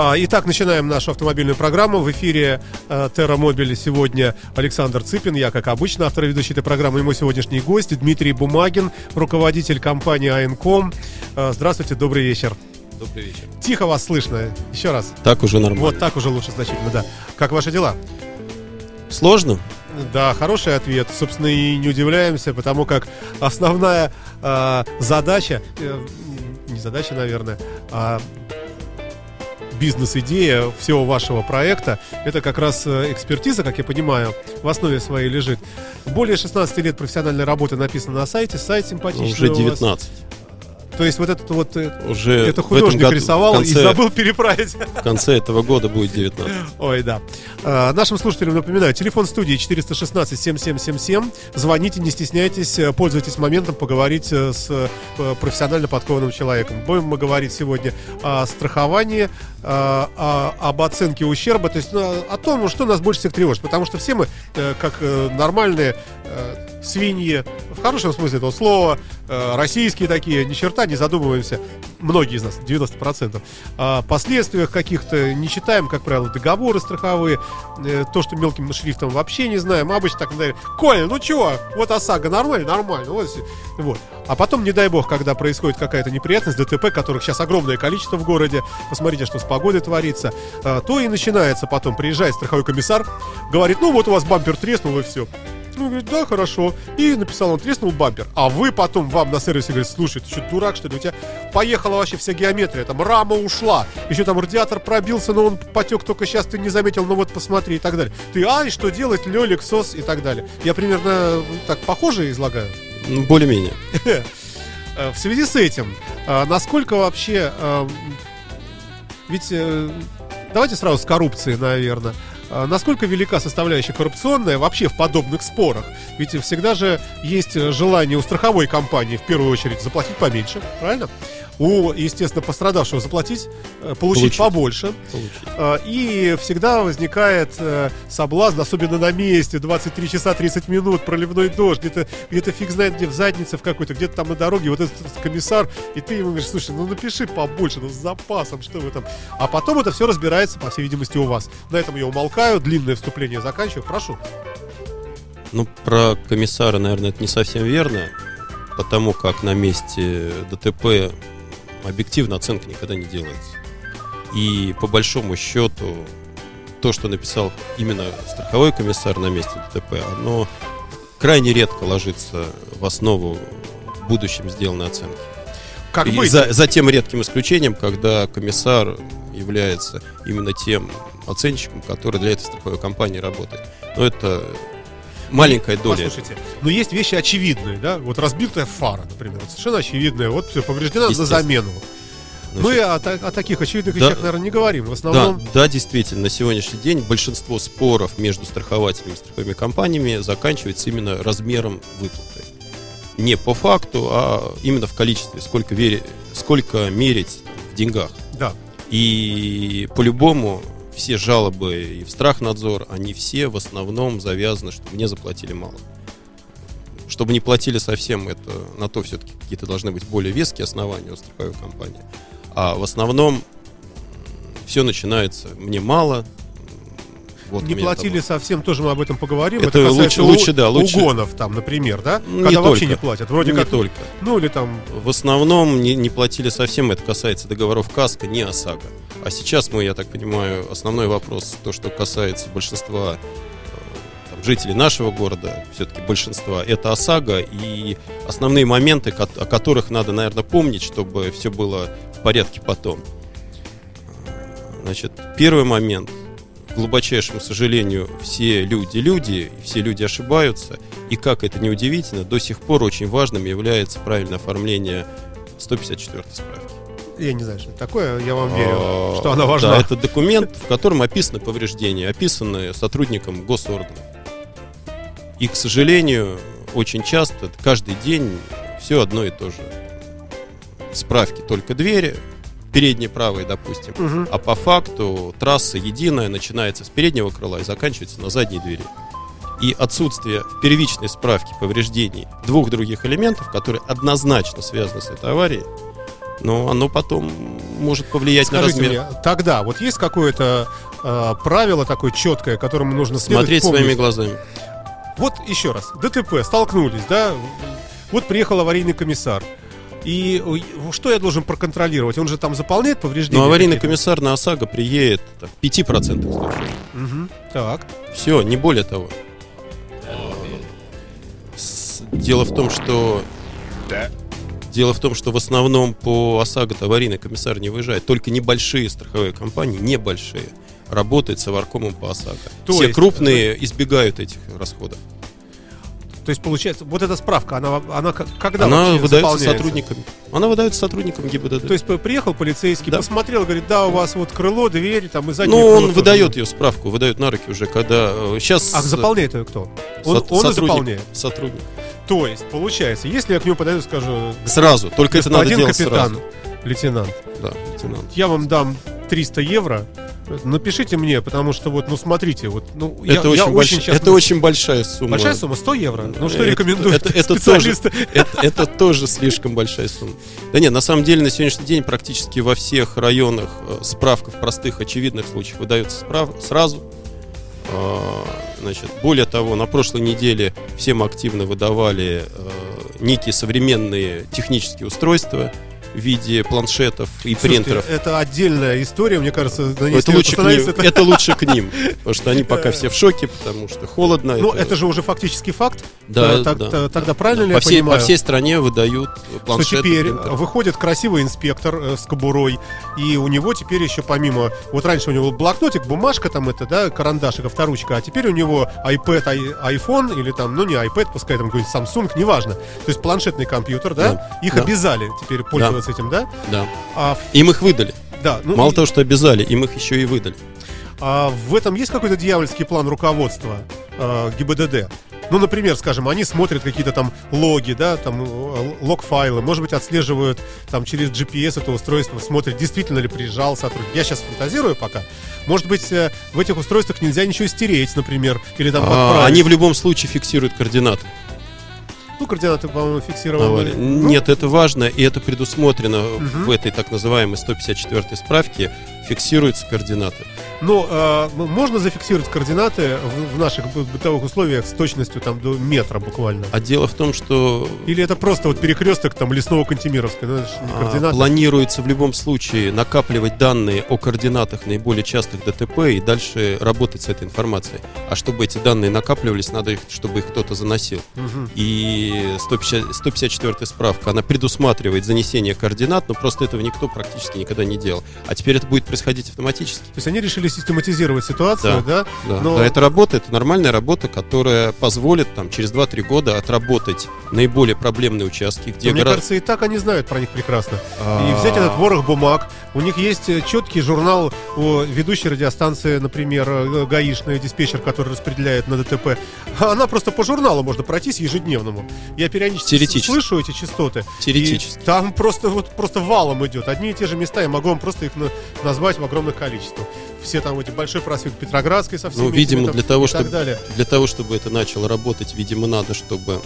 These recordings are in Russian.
А, Итак, начинаем нашу автомобильную программу. В эфире э, Терра Мобили сегодня Александр Цыпин. Я, как обычно, автор и ведущий этой программы. И мой сегодняшний гость Дмитрий Бумагин, руководитель компании АНКОМ. Э, Здравствуйте, добрый вечер. Добрый вечер. Тихо вас слышно. Еще раз. Так уже нормально. Вот так уже лучше значительно, да. Как ваши дела? Сложно? Да, хороший ответ. Собственно, и не удивляемся, потому как основная э, задача, э, не задача, наверное, а бизнес-идея всего вашего проекта, это как раз э, экспертиза, как я понимаю, в основе своей лежит. Более 16 лет профессиональной работы написано на сайте, сайт симпатичный Уже у вас. 19. То есть вот этот вот, э, Уже это художник году- рисовал конце, и забыл переправить. В конце этого года будет 19. Ой, да. А, нашим слушателям напоминаю, телефон студии 416-7777. Звоните, не стесняйтесь, э, пользуйтесь моментом поговорить э, с профессионально подкованным человеком. Будем мы говорить сегодня о страховании, о- об оценке ущерба, то есть о том, что нас больше всех тревожит. Потому что все мы, как нормальные свиньи, в хорошем смысле этого слова, э, российские такие, ни черта не задумываемся, многие из нас, 90%, о последствиях каких-то, не читаем, как правило, договоры страховые, э, то, что мелким шрифтом вообще не знаем, обычно так, наверное, Коля, ну чего, вот ОСАГО нормально, нормально, вот, вот. А потом, не дай бог, когда происходит какая-то неприятность, ДТП, которых сейчас огромное количество в городе, посмотрите, что с погодой творится, а, то и начинается потом, приезжает страховой комиссар, говорит, ну вот у вас бампер треснул и все. Ну, говорит, да, хорошо. И написал он, треснул бампер. А вы потом, вам на сервисе говорит, слушай, ты что, дурак, что ли? У тебя поехала вообще вся геометрия, там рама ушла. Еще там радиатор пробился, но он потек только сейчас, ты не заметил, ну вот посмотри и так далее. Ты, ай, что делать, лёлик, сос и так далее. Я примерно так похоже излагаю. Более-менее. Э, В связи с этим, э, насколько вообще... э, Ведь э, давайте сразу с коррупцией, наверное. Э, Насколько велика составляющая коррупционная вообще в подобных спорах? Ведь всегда же есть э, желание у страховой компании в первую очередь заплатить поменьше, правильно? У, естественно, пострадавшего заплатить, э, получить, Получить. побольше. Получить. А, И всегда возникает э, соблазн, особенно на месте, 23 часа 30 минут, проливной дождь, где-то где фиг знает где, в заднице в какой-то, где-то там на дороге, вот этот комиссар, и ты ему говоришь, слушай, ну напиши побольше, ну с запасом, что вы там. А потом это все разбирается, по всей видимости, у вас. На этом я умолкаю, длинное вступление заканчиваю, прошу. Ну, про комиссара, наверное, это не совсем верно, потому как на месте ДТП объективно оценка никогда не делается. И по большому счету, то, что написал именно страховой комиссар на месте ДТП, оно крайне редко ложится в основу в будущем сделанной оценки. Как И быть? за, за тем редким исключением, когда комиссар является именно тем оценщиком, который для этой страховой компании работает. Но это маленькая доля. Послушайте, но есть вещи очевидные, да? Вот разбитая фара, например, вот совершенно очевидная, вот все, повреждена на Естественно. замену. Значит, Мы о, о таких очевидных Да. вещах, наверное, не говорим. В Да, основном да, действительно, на сегодняшний день большинство споров между страхователями и страховыми компаниями заканчивается именно размером выплаты. Не по факту, а именно в количестве, сколько, вери- сколько мерить в деньгах. да. И по-любому все жалобы и в страхнадзор, они все в основном завязаны, что мне заплатили мало. Чтобы не платили совсем, это на то все-таки какие-то должны быть более веские основания у страховой компании. А в основном все начинается мне мало. Вот не платили совсем, тоже мы об этом поговорим. Это касается лучше- лучше, да, лучше. угонов там, например, да? Не Когда вообще только. не платят. Вроде не как, только. ну или там, В основном не, не платили совсем, это касается договоров КАСКО, не ОСАГО. А сейчас мы, я так понимаю, основной вопрос, то, что касается большинства э, там, жителей нашего города, все-таки большинства, это ОСАГО и основные моменты, о которых надо, наверное, помнить, чтобы все было в порядке потом. Значит, первый момент. Глубочайшему сожалению, все люди люди, все люди ошибаются. И как это не удивительно, до сих пор очень важным является правильное оформление 154 справки. я не знаю, что это такое, я вам верю, А, что она важна. Да, это документ, в котором описаны повреждения, описаны сотрудником госорганов. И, к сожалению, очень часто, каждый день все одно и то же. Справки только двери, переднее правое, допустим. Мгм. А по факту трасса единая, начинается с переднего крыла и заканчивается на задней двери. И отсутствие в первичной справке повреждений двух других элементов, которые однозначно связаны с этой аварией, но оно потом может повлиять на Скажите размер. мне, тогда вот есть какое-то э, правило такое четкое, которому нужно следовать? Смотреть помнить? своими глазами. Вот еще раз, ДТП, столкнулись, да? Вот приехал аварийный комиссар. И ой, что я должен проконтролировать? Он же там заполняет повреждения? Но аварийный какие-то? комиссар на ОСАГО приедет там, в 5% случаев. Мгм. Так. Все, не более того. С- Дело в том, что Дело в том, что в основном по ОСАГО аварийный комиссар не выезжает. Только небольшие страховые компании, небольшие, работают с аваркомом по ОСАГО. То Все есть- крупные избегают этих расходов. То есть, получается, вот эта справка, она, она когда Она выдается заполняется? сотрудникам. Она выдается сотрудникам ГИБДД. То есть приехал полицейский, Да. посмотрел, говорит, да, у вас вот крыло, дверь, там и заднее ну, он тоже. выдает ее справку, выдает на руки уже, когда сейчас А заполняет ее кто? Он, он и заполняет. Сотрудник. То есть, получается, если я к нему подойду скажу, Сразу. Только это надо делать капитан, сразу. лейтенант, Да, лейтенант. я вам дам 300 евро, напишите мне, потому что вот, ну смотрите, вот, ну, я, это, я очень больш- сейчас- это очень большая сумма. Большая сумма? 100 евро? Ну что Это- рекомендуют это- это тоже- специалисты? это, это тоже слишком большая сумма. Да нет, на самом деле на сегодняшний день практически во всех районах э, справка в простых очевидных случаях выдается справ- сразу. А, Значит, более того, на прошлой неделе всем активно выдавали э, некие современные технические устройства в виде планшетов и Слушайте, принтеров. Это отдельная история, мне кажется, это, лучше к ним. Это- это лучше к ним, потому что они пока все в шоке, потому что холодно. Ну, это же уже фактически факт. Да, Э, так- да, та- Тогда правильно ли по я всей, понимаю? по всей стране выдают что планшеты. теперь принтеры. выходит красивый инспектор э, с кобурой, и у него теперь еще помимо, вот раньше у него был блокнотик, бумажка там это, да, карандашик, авторучка, а теперь у него iPad, ай- iPhone или там, ну не iPad, пускай там какой-нибудь Samsung, неважно. То есть планшетный компьютер, да, Да, их да. обязали теперь пользоваться этим, да? Да. А, Им их выдали. да, ну, Мало и- того, что обязали, им их еще и выдали. а в этом есть какой-то дьявольский план руководства э, ГИБДД? Ну, например, скажем, они смотрят какие-то там логи, да, там э, лог-файлы, может быть, отслеживают там через GPS это устройство, смотрят, действительно ли приезжал сотрудник. Я сейчас фантазирую пока. Может быть, э, в этих устройствах нельзя ничего стереть, например, или там А, подправить. они в любом случае фиксируют координаты. Ну, координаты, по-моему, фиксированы. аварии. Ну, Нет, это важно, и это предусмотрено Мгм. в этой так называемой 154 справке. Фиксируются координаты. Ну, э, можно зафиксировать координаты в, в наших бы- бытовых условиях с точностью там до метра буквально. А дело в том, что Или это просто вот перекресток там лесного Кантемировска, ну, а, планируется в любом случае накапливать данные о координатах наиболее частых ДТП и дальше работать с этой информацией. А чтобы эти данные накапливались, надо, их, чтобы их кто-то заносил. Мгм. И 150, 154 справка, она предусматривает занесение координат, но просто этого никто практически никогда не делал. А теперь это будет происходить автоматически. То есть они решили систематизировать ситуацию, да? Да, Но- да, это работа, это нормальная работа, которая позволит там через 2-3 года отработать наиболее проблемные участки, где Но мне гора- кажется, и так они знают про них прекрасно. А. И взять этот ворох бумаг. У них есть э, четкий журнал о ведущей радиостанции, например, э, гаишная диспетчер, который распределяет на ДТП. Она просто по журналу можно пройтись ежедневному. Я периодически слышу эти частоты. Теоретически. Там просто вот просто валом идет. Одни и те же места, я могу вам просто их на- назвать в огромных количествах. Все там эти большой проспект Петроградской со всеми Ну, видимо, этими для того, чтобы- далее. Для того, чтобы это начало работать, видимо, надо, чтобы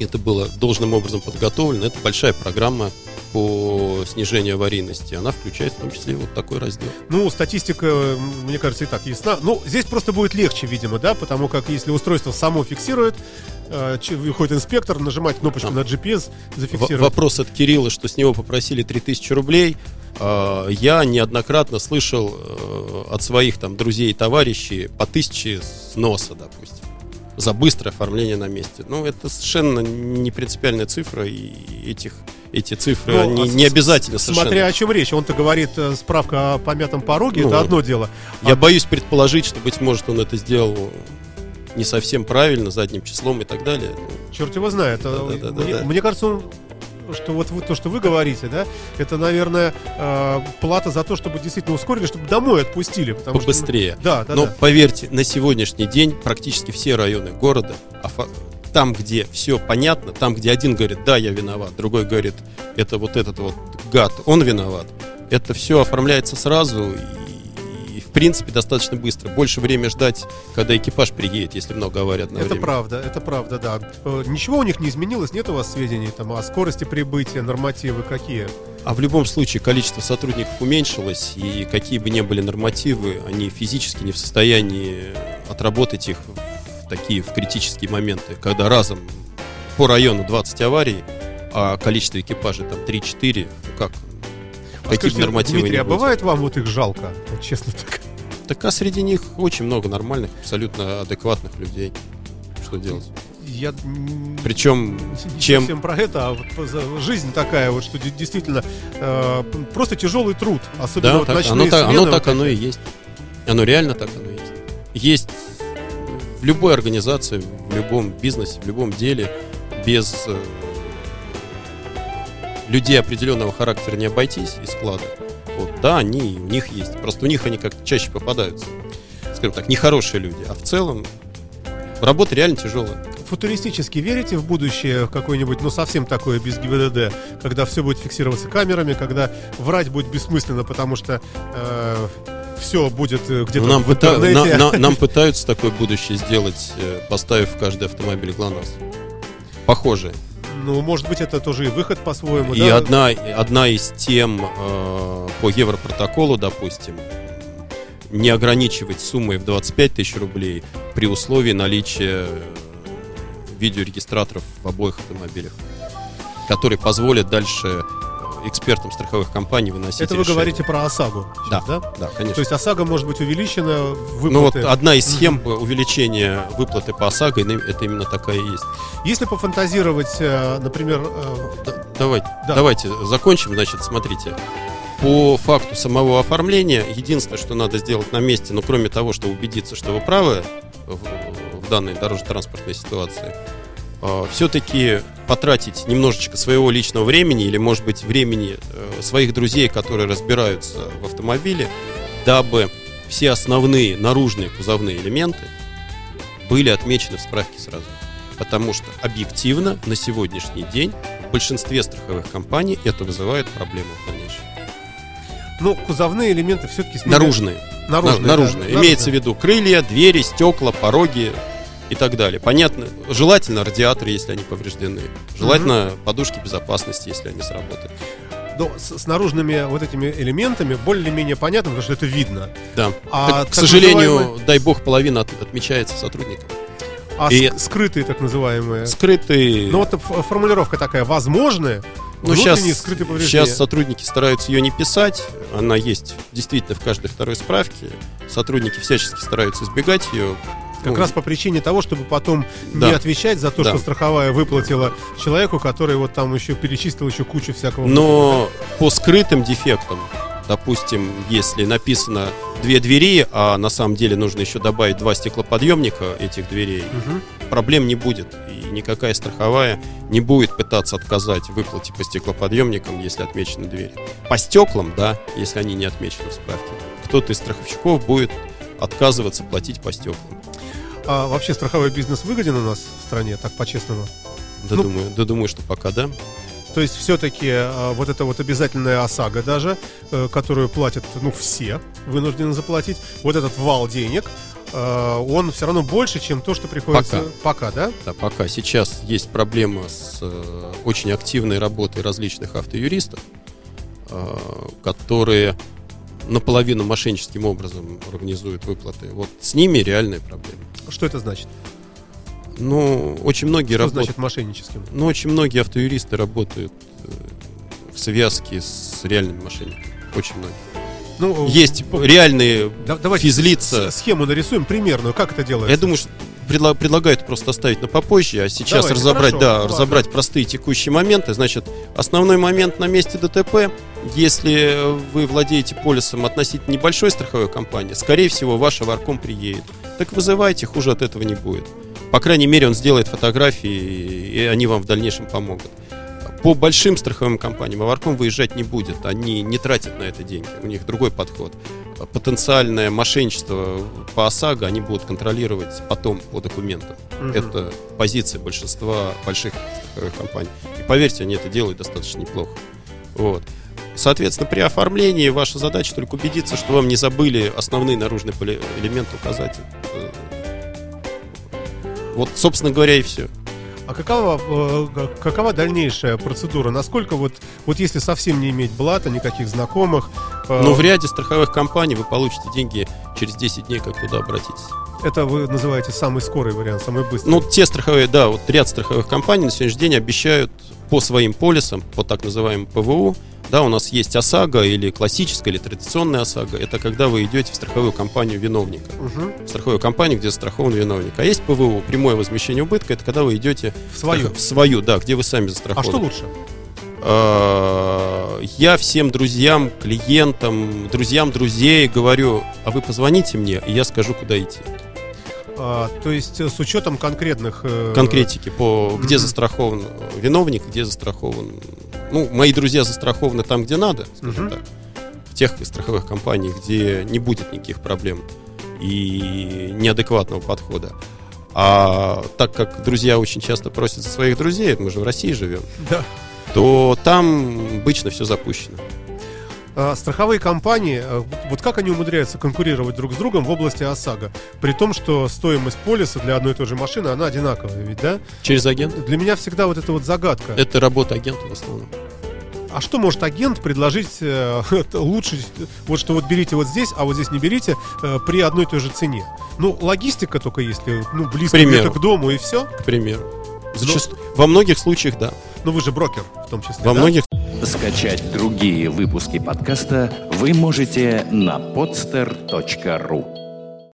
это было должным образом подготовлено. Это большая программа по снижению аварийности. Она включает в том числе и вот такой раздел. Ну, статистика, мне кажется, и так ясна. Ну, здесь просто будет легче, видимо, да, потому как если устройство само фиксирует, э, выходит инспектор, нажимать кнопочку А. на GPS, В- зафиксировать. вопрос от Кирилла, что с него попросили 3000 рублей. А, Я неоднократно слышал э, от своих там друзей и товарищей по тысяче с носа, допустим, за быстрое оформление на месте. Ну, это совершенно не принципиальная цифра, и этих, эти цифры, Ну, они а не обязательно Смотря совершенно. о чем речь. Он-то говорит, э, справка о помятом пороге, Ну, это одно дело. Я а- боюсь предположить, что, быть может, он это сделал не совсем правильно, задним числом и так далее. Черт его знает. Э, Да-да-да-да-да. Мне, мне кажется, он что вот вы- то, что вы говорите, да, это, наверное, э, плата за то, чтобы действительно ускорили, чтобы домой отпустили. Потому что, Побыстрее. да, да, Но да. поверьте, на сегодняшний день практически все районы города, там, где все понятно, там, где один говорит, да, я виноват, другой говорит, это вот этот вот гад, он виноват, Это все оформляется сразу принципе, достаточно быстро. Больше время ждать, когда экипаж приедет, если много говорят на Это правда, это правда, да. Э, Ничего у них не изменилось, нет у вас сведений там о скорости прибытия, нормативы какие? А в любом случае количество сотрудников уменьшилось, и какие бы ни были нормативы, они физически не в состоянии отработать их в такие в критические моменты, когда разом по району 20 аварий, а количество экипажей там 3-4, ну как? А Какие скажите, нормативы Дмитрий, а бывает вам вот их жалко? Вот честно так. Так а среди них очень много нормальных, абсолютно адекватных людей. Что делать? Я Причем, не чем совсем про это, а вот жизнь такая вот, что де- действительно э, просто тяжелый труд, особенно Да, вот так, ночные оно, так, оно смены так вот оно и есть. Оно реально так оно и есть. Есть в любой организации, в любом бизнесе, в любом деле без э, людей определенного характера не обойтись и склада. Вот, да, они у них есть. Просто у них они как-то чаще попадаются. Скажем так, нехорошие люди. А в целом работа реально тяжелая. Футуристически верите в будущее в какое-нибудь, ну совсем такое без ГИБДД, когда все будет фиксироваться камерами, когда врать будет бессмысленно, потому что все будет э, где-то нам, в пыта- интернете. на- на- нам пытаются такое будущее сделать, э, поставив в каждый автомобиль ГЛОНАСС. Похоже. Ну, может быть, это тоже и выход по-своему, И да? одна, одна из тем э, по Европротоколу, допустим, не ограничивать суммой в 25 тысяч рублей при условии наличия э, видеорегистраторов в обоих автомобилях, которые позволят дальше экспертам страховых компаний выносить Это вы решения. говорите про ОСАГО сейчас, да? Да, конечно. То есть ОСАГО может быть увеличена, выплаты. ну вот одна из схем увеличения выплаты по ОСАГО, это именно такая и есть. Если пофантазировать, э, например, э, Да- Давайте, Да. давайте закончим. Значит, смотрите. По факту самого оформления, единственное, что надо сделать на месте, ну, кроме того, что убедиться, что вы правы в, в данной дорожно-транспортной ситуации, все-таки потратить немножечко своего личного времени или, может быть, времени э, своих друзей, которые разбираются в автомобиле, дабы все основные наружные кузовные элементы были отмечены в справке сразу. Потому что объективно на сегодняшний день в большинстве страховых компаний это вызывает проблемы в дальнейшем. ну, кузовные элементы все-таки... Наружные. Наружные, На- наружные. да, Имеется в наружные. виду крылья, двери, стекла, пороги и так далее. Понятно, желательно радиаторы, если они повреждены. Желательно подушки безопасности, если они сработали. Но с, с наружными вот этими элементами более-менее понятно, потому что это видно. Да. А Так, к сожалению, называемые- дай бог, половина от- отмечается сотрудникам. А И- ск- скрытые так называемые... Скрытые. Ну вот формулировка такая, возможные, Ну, сейчас, сейчас сотрудники стараются ее не писать. Она есть действительно в каждой второй справке. Сотрудники всячески стараются избегать ее. Как Ну, раз по причине того, чтобы потом Да. не отвечать за то, Да. что страховая выплатила человеку, который вот там еще перечислил еще кучу всякого. Но по скрытым дефектам, допустим, если написано две двери, а на самом деле нужно еще добавить два стеклоподъемника этих дверей, Мгм. проблем не будет. И никакая страховая не будет пытаться отказать в выплате по стеклоподъемникам, если отмечены двери. По стеклам, да, если они не отмечены в справке. Кто-то из страховщиков будет отказываться платить по стеклам. А вообще страховой бизнес выгоден у нас в стране, так по-честному? Да, Ну- думаю, да думаю, что пока да. То есть все-таки вот эта вот обязательная ОСАГО даже, э, которую платят, ну, все вынуждены заплатить, вот этот вал денег, э, он все равно больше, чем то, что приходится... Пока, да? Да, пока сейчас есть проблема с э, очень активной работой различных автоюристов, э, которые наполовину мошенническим образом организуют выплаты. Вот с ними реальная проблема. Что это значит? Ну, очень многие Что работают. значит мошенническим? Ну, очень многие автоюристы работают э, в связке с реальными мошенниками. Очень многие. Ну, Есть реальные да- давайте физлица. схему нарисуем примерную, как это делается? Я думаю, что предла- предлагаю это просто оставить на попозже, а сейчас Давайте, разобрать, хорошо, да, ладно. разобрать простые текущие моменты. Значит, основной момент на месте ДТП, если вы владеете полисом относительно небольшой страховой компании, скорее всего, ваш аварком приедет. Так вызывайте, хуже от этого не будет. По крайней мере, он сделает фотографии, и они вам в дальнейшем помогут. По большим страховым компаниям аварком выезжать не будет. Они не тратят на это деньги. У них другой подход. Потенциальное мошенничество по ОСАГО они будут контролировать потом по документам. Мгм. Это позиция большинства больших страховых компаний. И поверьте, они это делают достаточно неплохо. Вот. Соответственно, при оформлении ваша задача только убедиться, что вам не забыли основные наружные элементы указать. Э, вот, собственно говоря, и все. А какова, э, какова дальнейшая процедура? Насколько вот, вот если совсем не иметь блата, никаких знакомых? Ну, в ряде страховых компаний вы получите деньги через 10 дней, как туда обратитесь. Это вы называете самый скорый вариант, самый быстрый? Ну, те страховые, да, вот ряд страховых компаний на сегодняшний день обещают по своим полисам, по так называемому ПВУ, да, у нас есть ОСАГО или классическая, или традиционная ОСАГО. Это когда вы идете в страховую компанию виновника. Угу. В страховую компанию, где застрахован виновник. А есть ПВУ, прямое возмещение убытка, это когда вы идете в свою. В свою, да, где вы сами застрахованы. А что лучше? А, я всем друзьям, клиентам, друзьям друзей говорю, а вы позвоните мне, и я скажу, куда идти. А, то есть э, с учетом конкретных... Э... Конкретики, по где застрахован виновник, где застрахован... Ну, мои друзья застрахованы там, где надо, скажем mm-hmm. так. В тех страховых компаниях, где не будет никаких проблем и неадекватного подхода. А так как друзья очень часто просят своих друзей, мы же в России живем, да. То там обычно все запущено. А, страховые компании, а, вот как они умудряются конкурировать друг с другом в области ОСАГО, при том, что стоимость полиса для одной и той же машины, она одинаковая, ведь, да? Через агента? Для меня всегда вот это вот загадка. Это работа агента в основном. А что может агент предложить э, лучше, вот что вот берите вот здесь, а вот здесь не берите, э, при одной и той же цене? Ну, логистика только если, ну, близко к дому и все. К примеру. Зачастую. Но... Во многих случаях, да. Ну, вы же брокер в том числе, Во да? многих Скачать другие выпуски подкаста вы можете на podster.ru